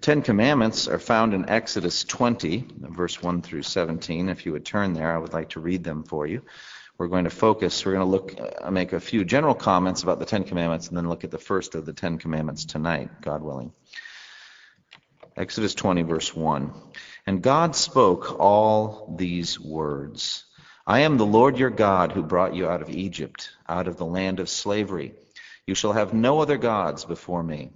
Ten Commandments are found in Exodus 20, verse 1 through 17. If you would turn there, I would like to read them for you. We're going to focus, we're going to look, uh, make a few general comments about the Ten Commandments and then look at the first of the Ten Commandments tonight, God willing. Exodus 20, verse 1. And God spoke all these words I am the Lord your God who brought you out of Egypt, out of the land of slavery. You shall have no other gods before me.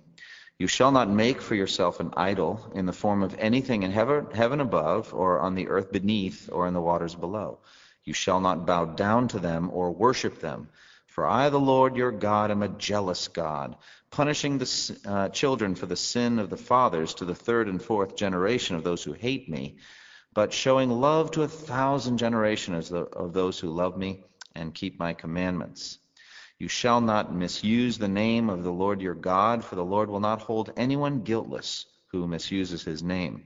You shall not make for yourself an idol in the form of anything in heaven, heaven above, or on the earth beneath, or in the waters below. You shall not bow down to them or worship them. For I, the Lord your God, am a jealous God, punishing the uh, children for the sin of the fathers to the third and fourth generation of those who hate me, but showing love to a thousand generations of those who love me and keep my commandments. You shall not misuse the name of the Lord your God, for the Lord will not hold anyone guiltless who misuses his name.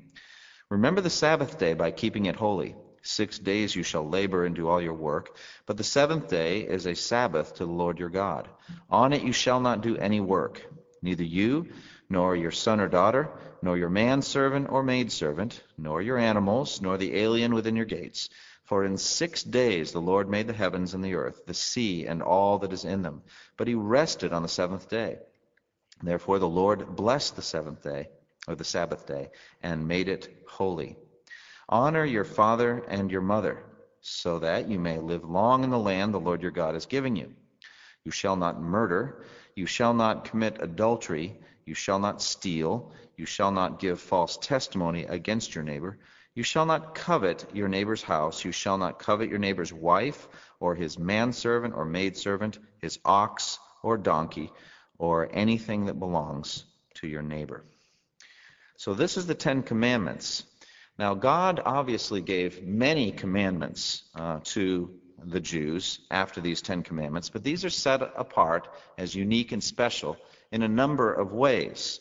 Remember the Sabbath day by keeping it holy. Six days you shall labor and do all your work, but the seventh day is a Sabbath to the Lord your God. On it you shall not do any work, neither you, nor your son or daughter, nor your manservant or maidservant, nor your animals, nor the alien within your gates for in six days the Lord made the heavens and the earth, the sea, and all that is in them. But he rested on the seventh day. Therefore the Lord blessed the seventh day, or the Sabbath day, and made it holy. Honor your father and your mother, so that you may live long in the land the Lord your God is giving you. You shall not murder. You shall not commit adultery. You shall not steal. You shall not give false testimony against your neighbor. You shall not covet your neighbor's house. You shall not covet your neighbor's wife, or his manservant or maidservant, his ox or donkey, or anything that belongs to your neighbor. So this is the Ten Commandments. Now, God obviously gave many commandments uh, to the Jews after these Ten Commandments, but these are set apart as unique and special in a number of ways.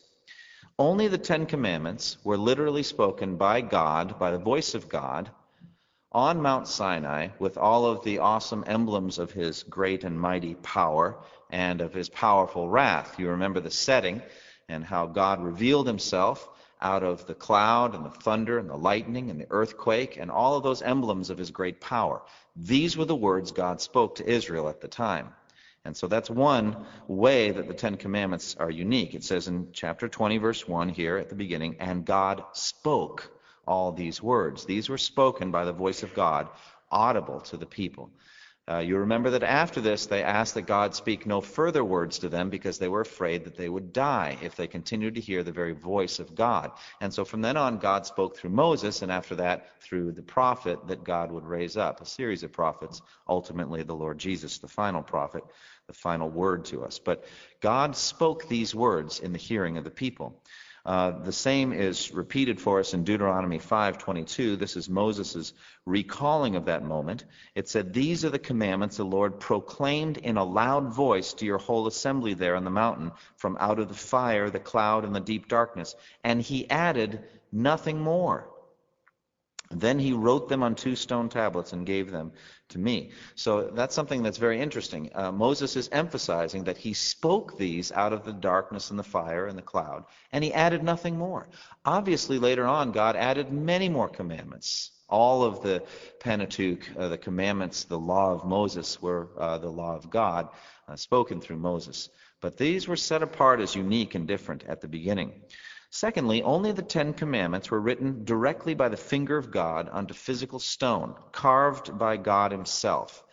Only the Ten Commandments were literally spoken by God, by the voice of God, on Mount Sinai with all of the awesome emblems of his great and mighty power and of his powerful wrath. You remember the setting and how God revealed himself out of the cloud and the thunder and the lightning and the earthquake and all of those emblems of his great power. These were the words God spoke to Israel at the time. And so that's one way that the Ten Commandments are unique. It says in chapter 20, verse 1 here at the beginning, and God spoke all these words. These were spoken by the voice of God, audible to the people. Uh, you remember that after this, they asked that God speak no further words to them because they were afraid that they would die if they continued to hear the very voice of God. And so from then on, God spoke through Moses, and after that, through the prophet that God would raise up, a series of prophets, ultimately the Lord Jesus, the final prophet, the final word to us. But God spoke these words in the hearing of the people. Uh, the same is repeated for us in Deuteronomy 5:22. This is Moses' recalling of that moment. It said, "These are the commandments the Lord proclaimed in a loud voice to your whole assembly there on the mountain, from out of the fire, the cloud, and the deep darkness." And he added nothing more. Then he wrote them on two stone tablets and gave them to me. So that's something that's very interesting. Uh, Moses is emphasizing that he spoke these out of the darkness and the fire and the cloud, and he added nothing more. Obviously, later on, God added many more commandments. All of the Pentateuch, uh, the commandments, the law of Moses, were uh, the law of God, uh, spoken through Moses. But these were set apart as unique and different at the beginning. Secondly, only the Ten Commandments were written directly by the finger of God onto physical stone, carved by God Himself.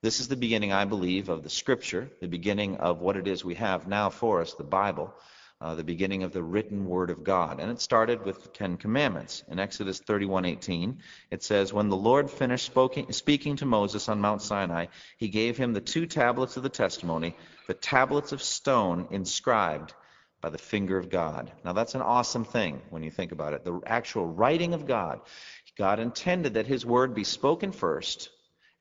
This is the beginning, I believe, of the Scripture, the beginning of what it is we have now for us, the Bible, uh, the beginning of the written Word of God. And it started with the Ten Commandments. In Exodus 31:18, it says, "When the Lord finished speaking to Moses on Mount Sinai, He gave him the two tablets of the testimony, the tablets of stone inscribed." By the finger of God. Now, that's an awesome thing when you think about it. The actual writing of God. God intended that his word be spoken first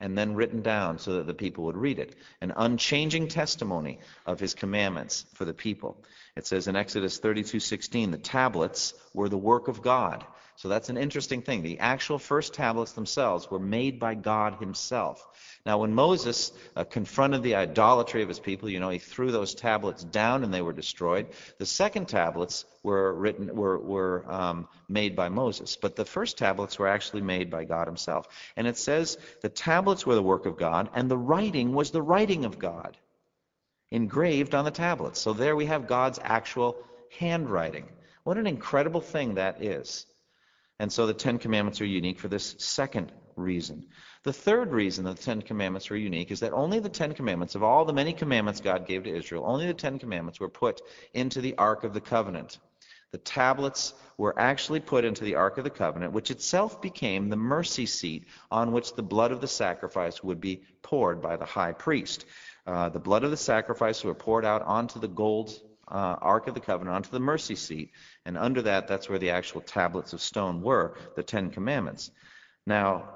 and then written down so that the people would read it. An unchanging testimony of his commandments for the people. It says in Exodus 32:16, the tablets were the work of God. So that's an interesting thing. The actual first tablets themselves were made by God himself. Now, when Moses uh, confronted the idolatry of his people, you know, he threw those tablets down and they were destroyed. The second tablets were written, were, were um, made by Moses, but the first tablets were actually made by God himself. And it says the tablets were the work of God, and the writing was the writing of God, engraved on the tablets. So there we have God's actual handwriting. What an incredible thing that is. And so the Ten Commandments are unique for this second reason. The third reason the Ten Commandments are unique is that only the Ten Commandments, of all the many commandments God gave to Israel, only the Ten Commandments were put into the Ark of the Covenant. The tablets were actually put into the Ark of the Covenant, which itself became the mercy seat on which the blood of the sacrifice would be poured by the high priest. Uh, the blood of the sacrifice were poured out onto the gold uh, Ark of the Covenant, onto the mercy seat, and under that, that's where the actual tablets of stone were, the Ten Commandments. Now,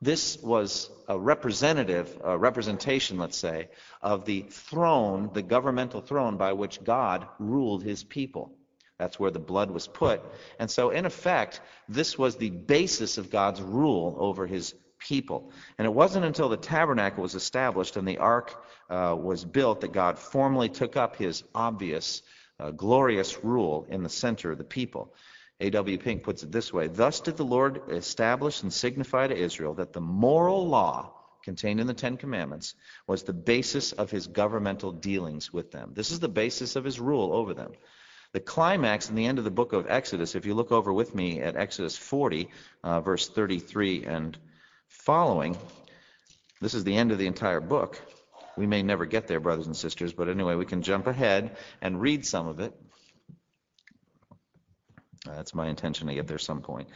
this was a representative, a representation, let's say, of the throne, the governmental throne by which God ruled his people. That's where the blood was put. And so, in effect, this was the basis of God's rule over his people. And it wasn't until the tabernacle was established and the ark uh, was built that God formally took up his obvious, uh, glorious rule in the center of the people. A.W. Pink puts it this way Thus did the Lord establish and signify to Israel that the moral law contained in the Ten Commandments was the basis of his governmental dealings with them. This is the basis of his rule over them. The climax in the end of the book of Exodus, if you look over with me at Exodus 40, uh, verse 33 and following, this is the end of the entire book. We may never get there, brothers and sisters, but anyway, we can jump ahead and read some of it. That's my intention to get there some point.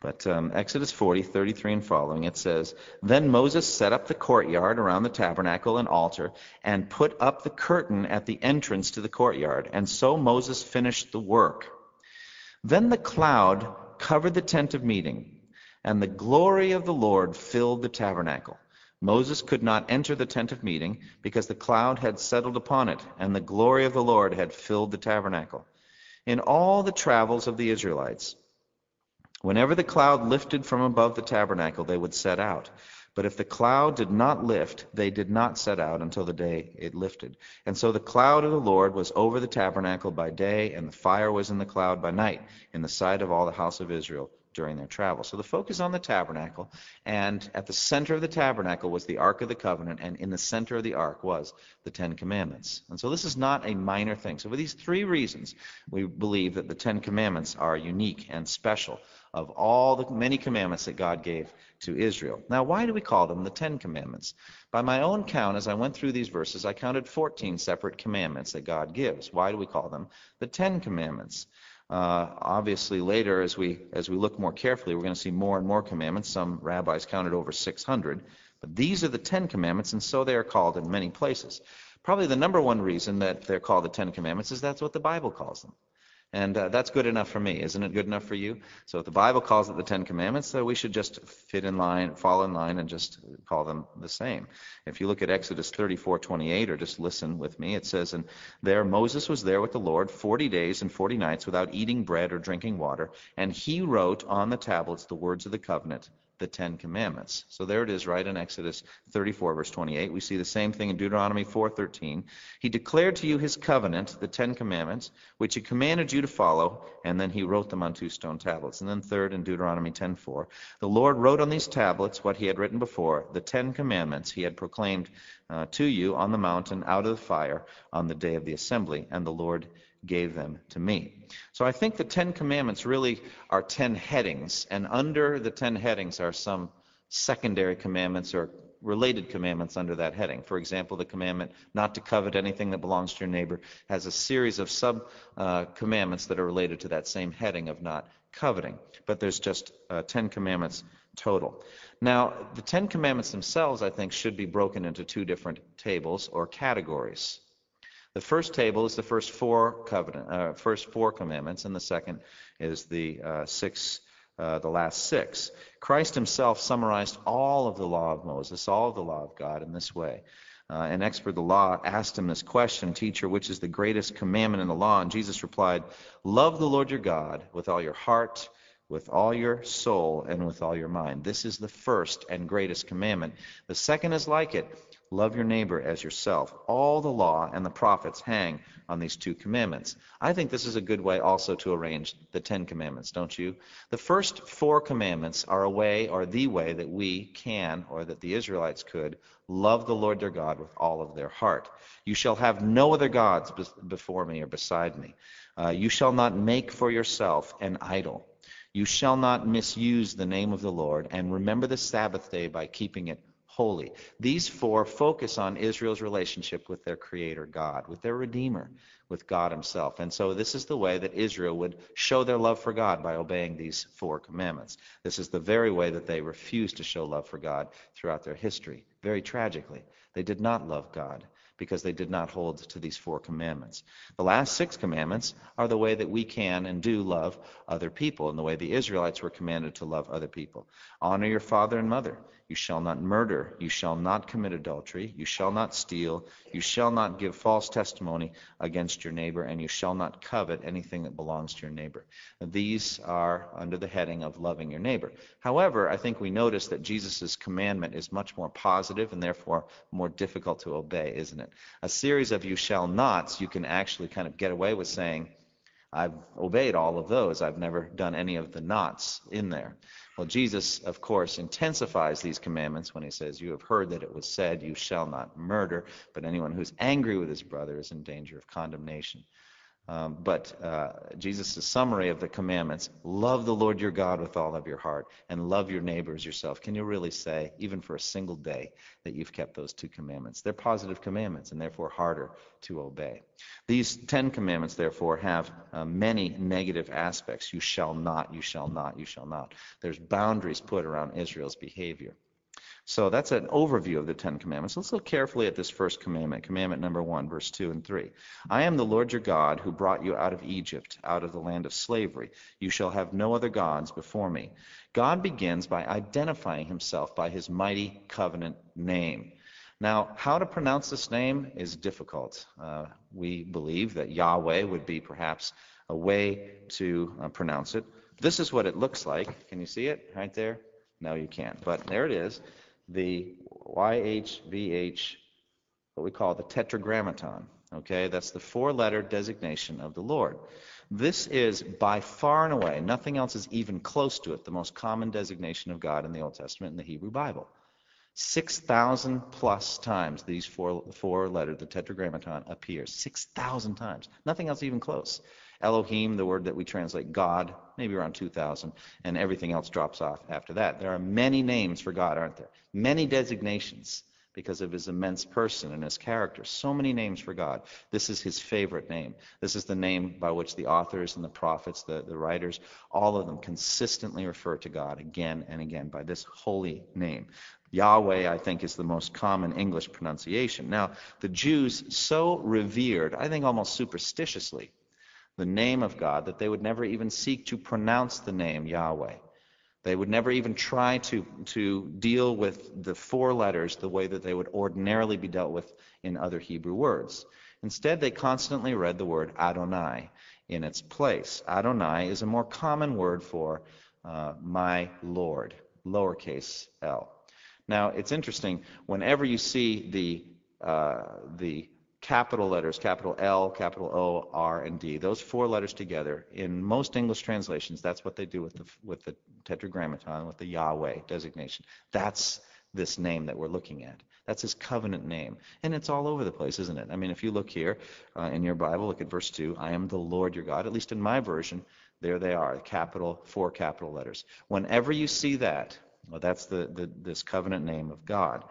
But um, Exodus 40, 33 and following, it says, Then Moses set up the courtyard around the tabernacle and altar, and put up the curtain at the entrance to the courtyard. And so Moses finished the work. Then the cloud covered the tent of meeting, and the glory of the Lord filled the tabernacle. Moses could not enter the tent of meeting, because the cloud had settled upon it, and the glory of the Lord had filled the tabernacle in all the travels of the Israelites. Whenever the cloud lifted from above the tabernacle, they would set out. But if the cloud did not lift, they did not set out until the day it lifted. And so the cloud of the Lord was over the tabernacle by day, and the fire was in the cloud by night, in the sight of all the house of Israel during their travel. So the focus on the tabernacle, and at the center of the tabernacle was the Ark of the Covenant, and in the center of the Ark was the Ten Commandments. And so this is not a minor thing. So for these three reasons, we believe that the Ten Commandments are unique and special of all the many commandments that God gave to Israel. Now, why do we call them the Ten Commandments? By my own count, as I went through these verses, I counted 14 separate commandments that God gives. Why do we call them the Ten Commandments? Uh, obviously, later, as we as we look more carefully, we're going to see more and more commandments. Some rabbis counted over 600, but these are the Ten Commandments, and so they are called in many places. Probably the number one reason that they're called the Ten Commandments is that's what the Bible calls them. And uh, that's good enough for me. Isn't it good enough for you? So if the Bible calls it the Ten Commandments, so we should just fit in line, fall in line, and just call them the same. If you look at Exodus 34:28, or just listen with me, it says, And there Moses was there with the Lord 40 days and 40 nights without eating bread or drinking water, and he wrote on the tablets the words of the covenant the Ten Commandments. So there it is, right in Exodus 34, verse 28. We see the same thing in Deuteronomy 4:13. He declared to you his covenant, the Ten Commandments, which he commanded you to follow, and then he wrote them on two stone tablets. And then third, in Deuteronomy 10:4, the Lord wrote on these tablets what he had written before, the Ten Commandments he had proclaimed uh, to you on the mountain out of the fire on the day of the assembly, and the Lord gave them to me. So I think the Ten Commandments really are ten headings, and under the ten headings are some secondary commandments or related commandments under that heading. For example, the commandment not to covet anything that belongs to your neighbor has a series of sub uh, commandments that are related to that same heading of not coveting. But there's just uh, ten commandments total. Now, the Ten Commandments themselves, I think, should be broken into two different tables or categories. The first table is the first four covenant, uh, first four commandments, and the second is the uh, six uh, the last six. Christ himself summarized all of the law of Moses, all of the law of God in this way. Uh, an expert of the law asked him this question, Teacher, which is the greatest commandment in the law? And Jesus replied, Love the Lord your God with all your heart, with all your soul, and with all your mind. This is the first and greatest commandment. The second is like it Love your neighbor as yourself. All the law and the prophets hang on these two commandments. I think this is a good way also to arrange the Ten Commandments, don't you? The first four commandments are a way or the way that we can, or that the Israelites could, love the Lord their God with all of their heart. You shall have no other gods before me or beside me. Uh, you shall not make for yourself an idol. You shall not misuse the name of the Lord, and remember the Sabbath day by keeping it holy. These four focus on Israel's relationship with their Creator God, with their Redeemer, with God Himself. And so this is the way that Israel would show their love for God by obeying these four commandments. This is the very way that they refused to show love for God throughout their history. Very tragically, they did not love God because they did not hold to these four commandments. The last six commandments are the way that we can and do love other people, and the way the Israelites were commanded to love other people. Honor your father and mother. You shall not murder. You shall not commit adultery. You shall not steal. You shall not give false testimony against your neighbor, and you shall not covet anything that belongs to your neighbor. These are under the heading of loving your neighbor. However, I think we notice that Jesus' commandment is much more positive and therefore more difficult to obey, isn't it? A series of you shall nots, you can actually kind of get away with saying, I've obeyed all of those. I've never done any of the nots in there. Well, Jesus, of course, intensifies these commandments when he says, You have heard that it was said, You shall not murder, but anyone who's angry with his brother is in danger of condemnation. Um, but uh, Jesus' summary of the commandments love the Lord your God with all of your heart and love your neighbors yourself. Can you really say, even for a single day, that you've kept those two commandments? They're positive commandments and therefore harder to obey. These Ten Commandments, therefore, have uh, many negative aspects. You shall not, you shall not, you shall not. There's boundaries put around Israel's behavior. So that's an overview of the Ten Commandments. Let's look carefully at this first commandment, commandment number one, verse 2 and 3. I am the Lord your God who brought you out of Egypt, out of the land of slavery. You shall have no other gods before me. God begins by identifying himself by his mighty covenant name. Now, how to pronounce this name is difficult. Uh, we believe that Yahweh would be perhaps a way to uh, pronounce it. This is what it looks like. Can you see it right there? No, you can't. But there it is the YHVH, what we call the tetragrammaton. Okay, that's the four letter designation of the Lord. This is by far and away, nothing else is even close to it, the most common designation of God in the Old Testament in the Hebrew Bible. 6,000 plus times these four, four letters, the tetragrammaton, appears. 6,000 times. Nothing else even close. Elohim, the word that we translate God, maybe around 2,000, and everything else drops off after that. There are many names for God, aren't there? Many designations because of his immense person and his character. So many names for God. This is his favorite name. This is the name by which the authors and the prophets, the, the writers, all of them consistently refer to God again and again by this holy name. Yahweh, I think, is the most common English pronunciation. Now, the Jews so revered, I think almost superstitiously, the name of God that they would never even seek to pronounce the name Yahweh. They would never even try to, to deal with the four letters the way that they would ordinarily be dealt with in other Hebrew words. Instead, they constantly read the word Adonai in its place. Adonai is a more common word for uh, my Lord, lowercase l. Now, it's interesting, whenever you see the, uh, the capital letters, capital L, capital O, R, and D. Those four letters together. In most English translations, that's what they do with the, with the tetragrammaton, with the Yahweh designation. That's this name that we're looking at. That's his covenant name. And it's all over the place, isn't it? I mean, if you look here uh, in your Bible, look at verse 2. I am the Lord your God. At least in my version, there they are, capital, four capital letters. Whenever you see that, well, that's the, the, this covenant name of God.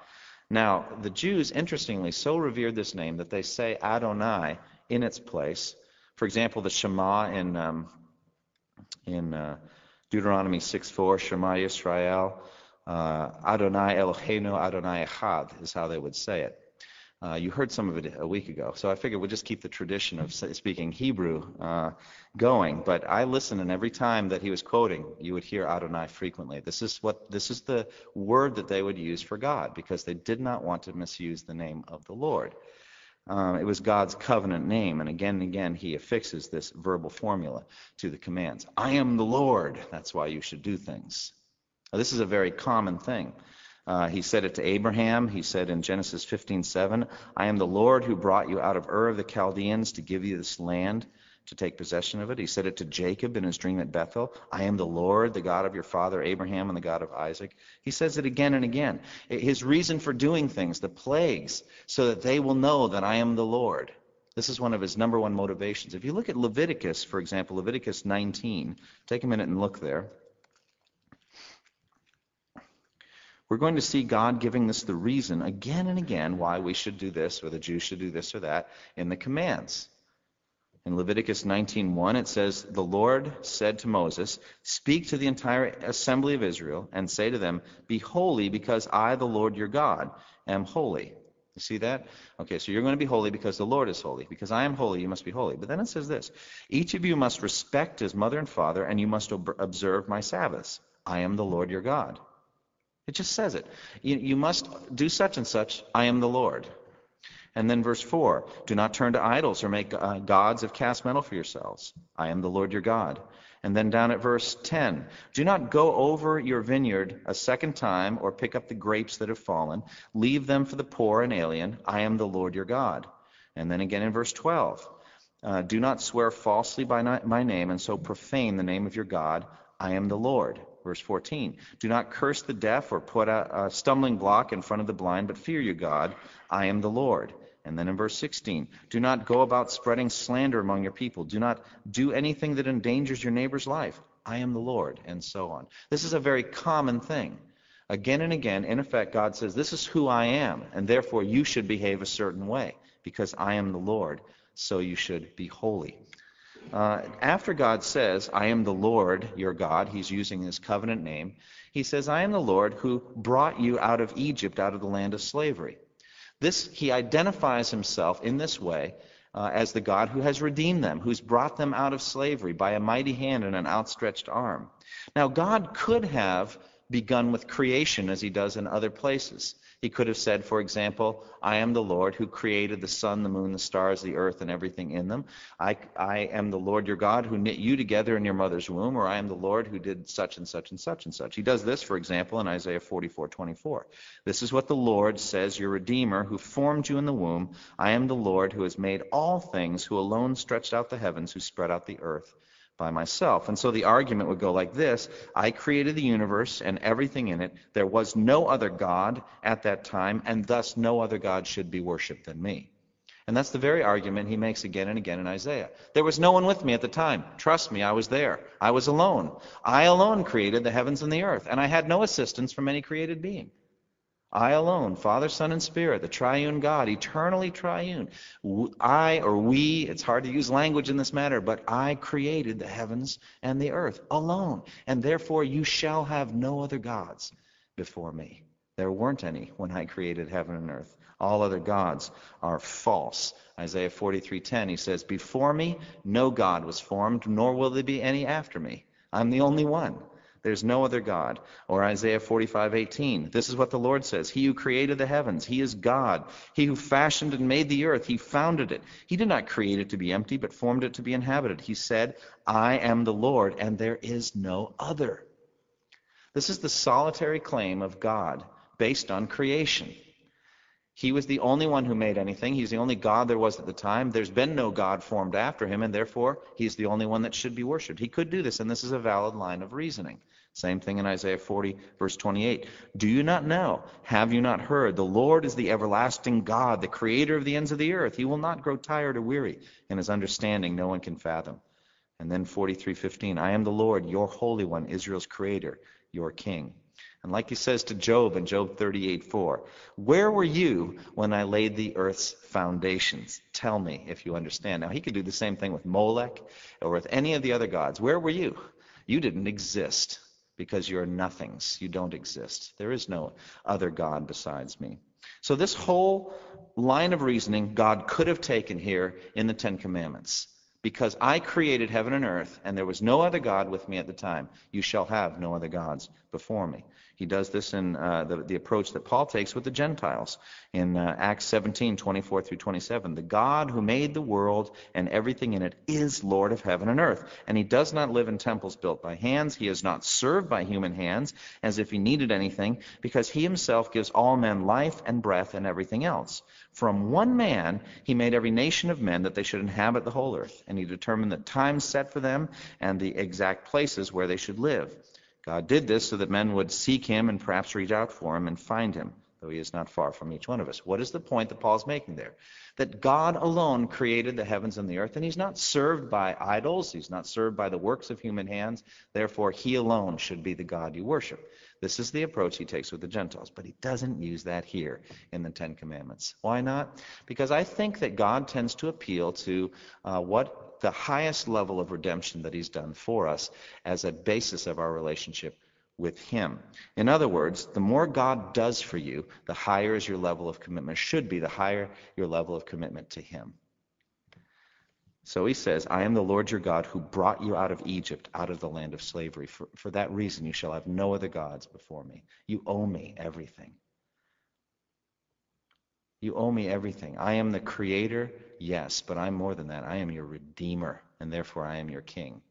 Now, the Jews, interestingly, so revered this name that they say Adonai in its place. For example, the Shema in, um, in uh, Deuteronomy 6:4, Shema Yisrael, uh, Adonai Eloheinu, Adonai Echad is how they would say it. Uh, you heard some of it a week ago, so I figured we'll just keep the tradition of speaking Hebrew uh, going. But I listened, and every time that he was quoting, you would hear Adonai frequently. This is what this is the word that they would use for God because they did not want to misuse the name of the Lord. Um, it was God's covenant name, and again and again he affixes this verbal formula to the commands. I am the Lord. That's why you should do things. Now, this is a very common thing. Uh, he said it to Abraham. He said in Genesis 15:7, "I am the Lord who brought you out of Ur of the Chaldeans to give you this land to take possession of it." He said it to Jacob in his dream at Bethel, "I am the Lord, the God of your father Abraham and the God of Isaac." He says it again and again. His reason for doing things, the plagues, so that they will know that I am the Lord. This is one of his number one motivations. If you look at Leviticus, for example, Leviticus 19, take a minute and look there. We're going to see God giving us the reason again and again why we should do this or the Jews should do this or that in the commands. In Leviticus 19:1 it says, "The Lord said to Moses, Speak to the entire assembly of Israel and say to them, Be holy because I, the Lord your God, am holy." You see that? Okay, so you're going to be holy because the Lord is holy. Because I am holy, you must be holy. But then it says this Each of you must respect his mother and father, and you must observe my Sabbaths. I am the Lord your God. It just says it. You, you must do such and such. I am the Lord. And then verse 4 Do not turn to idols or make uh, gods of cast metal for yourselves. I am the Lord your God. And then down at verse 10 Do not go over your vineyard a second time or pick up the grapes that have fallen. Leave them for the poor and alien. I am the Lord your God. And then again in verse 12 uh, Do not swear falsely by my name and so profane the name of your God. I am the Lord. Verse 14 Do not curse the deaf or put a, a stumbling block in front of the blind, but fear you, God. I am the Lord. And then in verse 16, do not go about spreading slander among your people. Do not do anything that endangers your neighbor's life. I am the Lord, and so on. This is a very common thing. Again and again, in effect, God says, This is who I am, and therefore you should behave a certain way, because I am the Lord, so you should be holy. Uh, after God says, I am the Lord your God, he's using his covenant name, he says, I am the Lord who brought you out of Egypt, out of the land of slavery. This, he identifies himself in this way uh, as the God who has redeemed them, who's brought them out of slavery by a mighty hand and an outstretched arm. Now, God could have begun with creation as he does in other places. He could have said, for example, I am the Lord who created the sun, the moon, the stars, the earth, and everything in them. I, I am the Lord your God who knit you together in your mother's womb, or I am the Lord who did such and such and such and such. He does this, for example, in Isaiah 44:24. This is what the Lord says, your Redeemer, who formed you in the womb. I am the Lord who has made all things, who alone stretched out the heavens, who spread out the earth by myself. And so the argument would go like this I created the universe and everything in it. There was no other God at that time, and thus no other God should be worshiped than me. And that's the very argument he makes again and again in Isaiah. There was no one with me at the time. Trust me, I was there. I was alone. I alone created the heavens and the earth, and I had no assistance from any created being. I alone, Father, Son, and Spirit, the triune God, eternally triune. I or we, it's hard to use language in this matter, but I created the heavens and the earth alone. And therefore you shall have no other gods before me. There weren't any when I created heaven and earth. All other gods are false. Isaiah 43:10 he says, "Before me no god was formed, nor will there be any after me. I'm the only one." There's no other God. Or Isaiah 45:18. This is what the Lord says. He who created the heavens, he is God. He who fashioned and made the earth, he founded it. He did not create it to be empty, but formed it to be inhabited. He said, I am the Lord, and there is no other. This is the solitary claim of God based on creation. He was the only one who made anything. He's the only God there was at the time. There's been no God formed after him, and therefore he's the only one that should be worshiped. He could do this, and this is a valid line of reasoning. Same thing in Isaiah 40, verse 28. Do you not know? Have you not heard? The Lord is the everlasting God, the creator of the ends of the earth. He will not grow tired or weary, and his understanding no one can fathom. And then 43:15, I am the Lord, your Holy One, Israel's creator, your king. And like he says to Job in Job 38:4, where were you when I laid the earth's foundations? Tell me if you understand. Now he could do the same thing with Molech or with any of the other gods. Where were you? You didn't exist because you're nothings. You don't exist. There is no other God besides me. So this whole line of reasoning God could have taken here in the Ten Commandments. Because I created heaven and earth, and there was no other God with me at the time. You shall have no other gods before me. He does this in uh, the, the, approach that Paul takes with the Gentiles in uh, Acts 17, 24 through 27. The God who made the world and everything in it is Lord of heaven and earth. And he does not live in temples built by hands. He is not served by human hands as if he needed anything, because he himself gives all men life and breath and everything else. From one man he made every nation of men that they should inhabit the whole earth. And he determined the times set for them and the exact places where they should live. God did this so that men would seek him and perhaps reach out for him and find him, though he is not far from each one of us. What is the point that Paul's making there? That God alone created the heavens and the earth, and he's not served by idols, he's not served by the works of human hands. Therefore, he alone should be the God you worship. This is the approach he takes with the Gentiles, but he doesn't use that here in the Ten Commandments. Why not? Because I think that God tends to appeal to uh, what the highest level of redemption that he's done for us as a basis of our relationship with him. In other words, the more God does for you, the higher is your level of commitment. Should be the higher your level of commitment to him. So he says, I am the Lord your God who brought you out of Egypt, out of the land of slavery. For, for that reason, you shall have no other gods before me. You owe me everything. You owe me everything. I am the creator, yes, but I'm more than that. I am your redeemer, and therefore I am your king.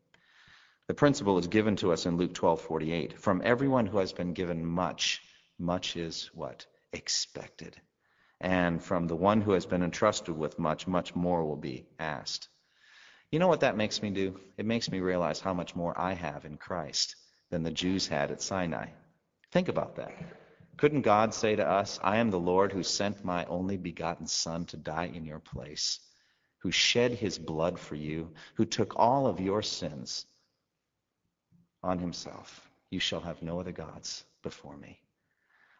The principle is given to us in Luke 12:48. From everyone who has been given much, much is what? Expected. And from the one who has been entrusted with much, much more will be asked. You know what that makes me do? It makes me realize how much more I have in Christ than the Jews had at Sinai. Think about that. Couldn't God say to us, I am the Lord who sent my only begotten Son to die in your place, who shed his blood for you, who took all of your sins on himself? You shall have no other gods before me.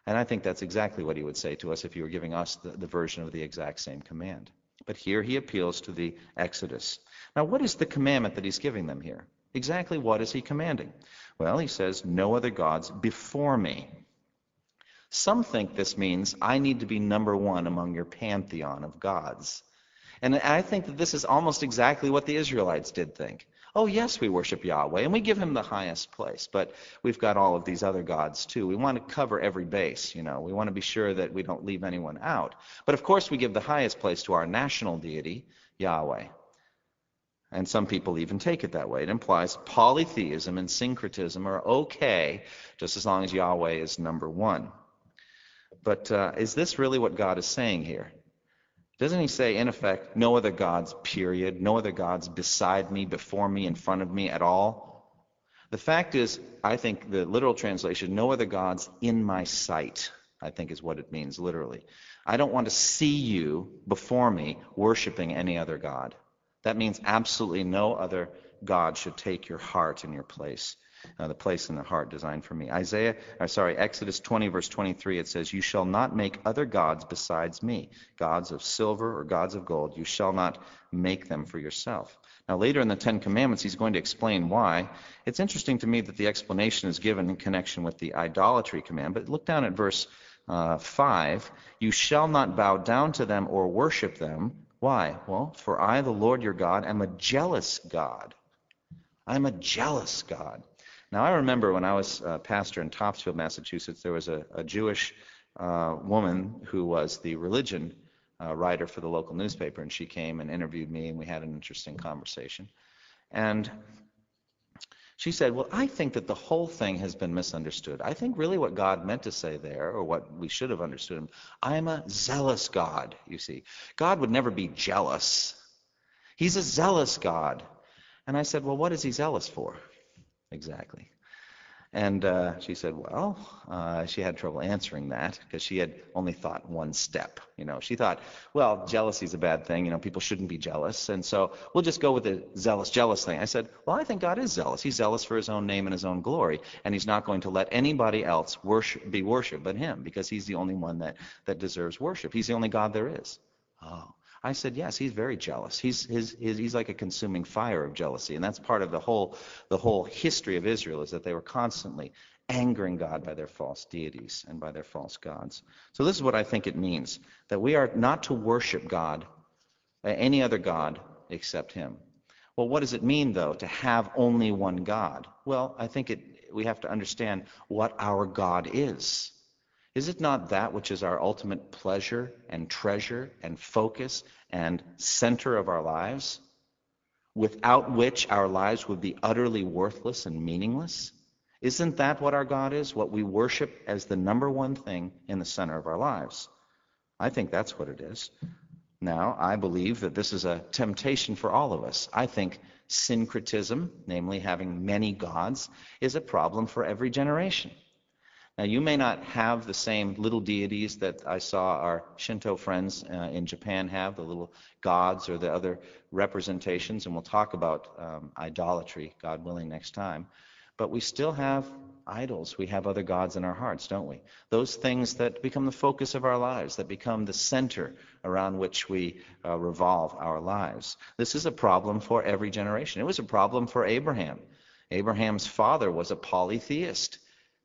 And I think that's exactly what he would say to us if he were giving us the, the version of the exact same command. But here he appeals to the Exodus. Now, what is the commandment that he's giving them here? Exactly what is he commanding? Well, he says, No other gods before me. Some think this means I need to be number one among your pantheon of gods. And I think that this is almost exactly what the Israelites did think. Oh, yes, we worship Yahweh, and we give him the highest place, but we've got all of these other gods too. We want to cover every base, you know. We want to be sure that we don't leave anyone out. But of course, we give the highest place to our national deity, Yahweh. And some people even take it that way. It implies polytheism and syncretism are okay just as long as Yahweh is number one. But uh, is this really what God is saying here? Doesn't he say, in effect, no other gods, period? No other gods beside me, before me, in front of me at all? The fact is, I think the literal translation, no other gods in my sight, I think is what it means literally. I don't want to see you before me worshiping any other God. That means absolutely no other God should take your heart in your place uh, the place in the heart designed for me. Isaiah, or sorry, Exodus 20 verse 23, it says, "You shall not make other gods besides me, gods of silver or gods of gold. You shall not make them for yourself." Now later in the Ten Commandments, he's going to explain why. It's interesting to me that the explanation is given in connection with the idolatry command. But look down at verse uh, 5. You shall not bow down to them or worship them. Why? Well, for I, the Lord your God, am a jealous God. I'm a jealous God. Now, I remember when I was a pastor in Topsfield, Massachusetts, there was a, a Jewish uh, woman who was the religion uh, writer for the local newspaper, and she came and interviewed me, and we had an interesting conversation. And she said, Well, I think that the whole thing has been misunderstood. I think really what God meant to say there, or what we should have understood him, I am a zealous God, you see. God would never be jealous. He's a zealous God. And I said, Well, what is he zealous for? Exactly. And uh, she said, well, uh, she had trouble answering that because she had only thought one step. You know, she thought, well, jealousy is a bad thing. You know, people shouldn't be jealous, and so we'll just go with the zealous, jealous thing. I said, well, I think God is zealous. He's zealous for His own name and His own glory, and He's not going to let anybody else worship, be worshipped but Him because He's the only one that that deserves worship. He's the only God there is. Oh, I said, yes, he's very jealous. He's, his, his, he's like a consuming fire of jealousy. And that's part of the whole, the whole history of Israel is that they were constantly angering God by their false deities and by their false gods. So, this is what I think it means that we are not to worship God, uh, any other God except Him. Well, what does it mean, though, to have only one God? Well, I think it, we have to understand what our God is. Is it not that which is our ultimate pleasure and treasure and focus and center of our lives, without which our lives would be utterly worthless and meaningless? Isn't that what our God is? What we worship as the number one thing in the center of our lives? I think that's what it is. Now, I believe that this is a temptation for all of us. I think syncretism, namely having many gods, is a problem for every generation. Now, you may not have the same little deities that I saw our Shinto friends uh, in Japan have, the little gods or the other representations, and we'll talk about um, idolatry, God willing, next time. But we still have idols. We have other gods in our hearts, don't we? Those things that become the focus of our lives, that become the center around which we uh, revolve our lives. This is a problem for every generation. It was a problem for Abraham. Abraham's father was a polytheist.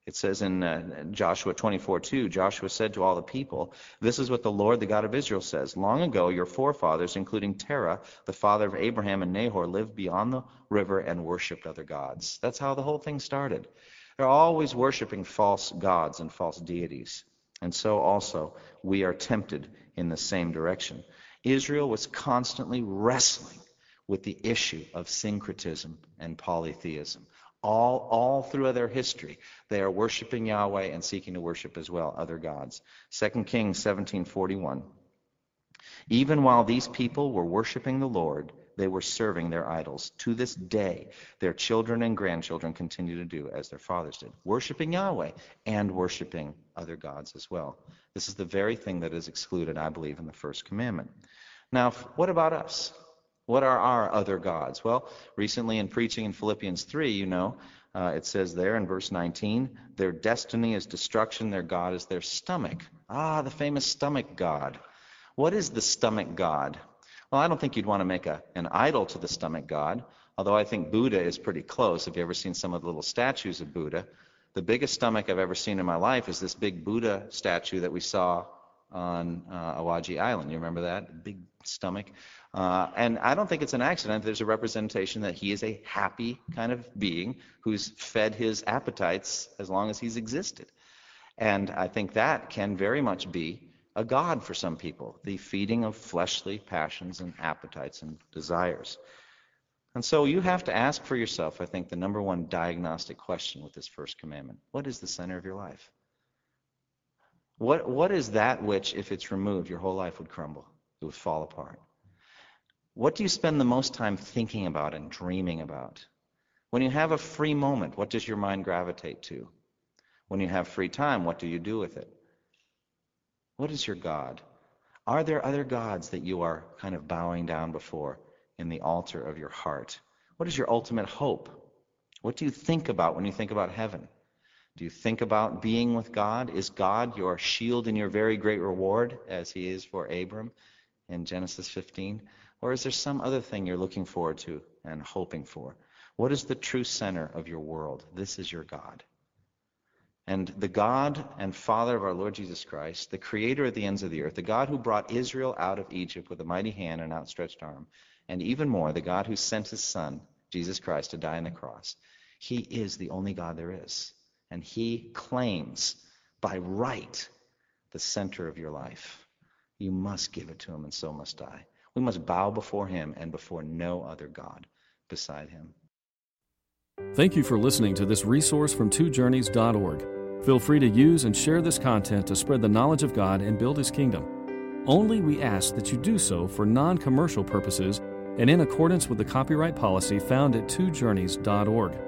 It says in uh, Joshua 24:2, Joshua said to all the people, This is what the Lord, the God of Israel, says. Long ago, your forefathers, including Terah, the father of Abraham and Nahor, lived beyond the river and worshipped other gods. That's how the whole thing started. They're always worshiping false gods and false deities. And so also, we are tempted in the same direction. Israel was constantly wrestling with the issue of syncretism and polytheism. All, all through their history, they are worshiping Yahweh and seeking to worship as well other gods. 2 Kings 17:41. Even while these people were worshiping the Lord, they were serving their idols. To this day, their children and grandchildren continue to do as their fathers did, worshiping Yahweh and worshiping other gods as well. This is the very thing that is excluded, I believe, in the first commandment. Now, what about us? What are our other gods? Well, recently in preaching in Philippians 3, you know, uh, it says there in verse 19, their destiny is destruction, their God is their stomach. Ah, the famous stomach God. What is the stomach God? Well, I don't think you'd want to make a, an idol to the stomach God, although I think Buddha is pretty close. Have you ever seen some of the little statues of Buddha? The biggest stomach I've ever seen in my life is this big Buddha statue that we saw on uh, Awaji Island. You remember that? Big stomach. Uh, and I don't think it's an accident. There's a representation that he is a happy kind of being who's fed his appetites as long as he's existed. And I think that can very much be a god for some people, the feeding of fleshly passions and appetites and desires. And so you have to ask for yourself, I think, the number one diagnostic question with this first commandment. What is the center of your life? What, what is that which, if it's removed, your whole life would crumble? It would fall apart. What do you spend the most time thinking about and dreaming about? When you have a free moment, what does your mind gravitate to? When you have free time, what do you do with it? What is your God? Are there other gods that you are kind of bowing down before in the altar of your heart? What is your ultimate hope? What do you think about when you think about heaven? Do you think about being with God? Is God your shield and your very great reward, as he is for Abram in Genesis 15? Or is there some other thing you're looking forward to and hoping for? What is the true center of your world? This is your God. And the God and Father of our Lord Jesus Christ, the creator of the ends of the earth, the God who brought Israel out of Egypt with a mighty hand and outstretched arm, and even more, the God who sent his Son, Jesus Christ, to die on the cross, he is the only God there is. And he claims by right the center of your life. You must give it to him, and so must I. We must bow before him and before no other God beside him. Thank you for listening to this resource from twojourneys.org. Feel free to use and share this content to spread the knowledge of God and build his kingdom. Only we ask that you do so for non commercial purposes and in accordance with the copyright policy found at twojourneys.org.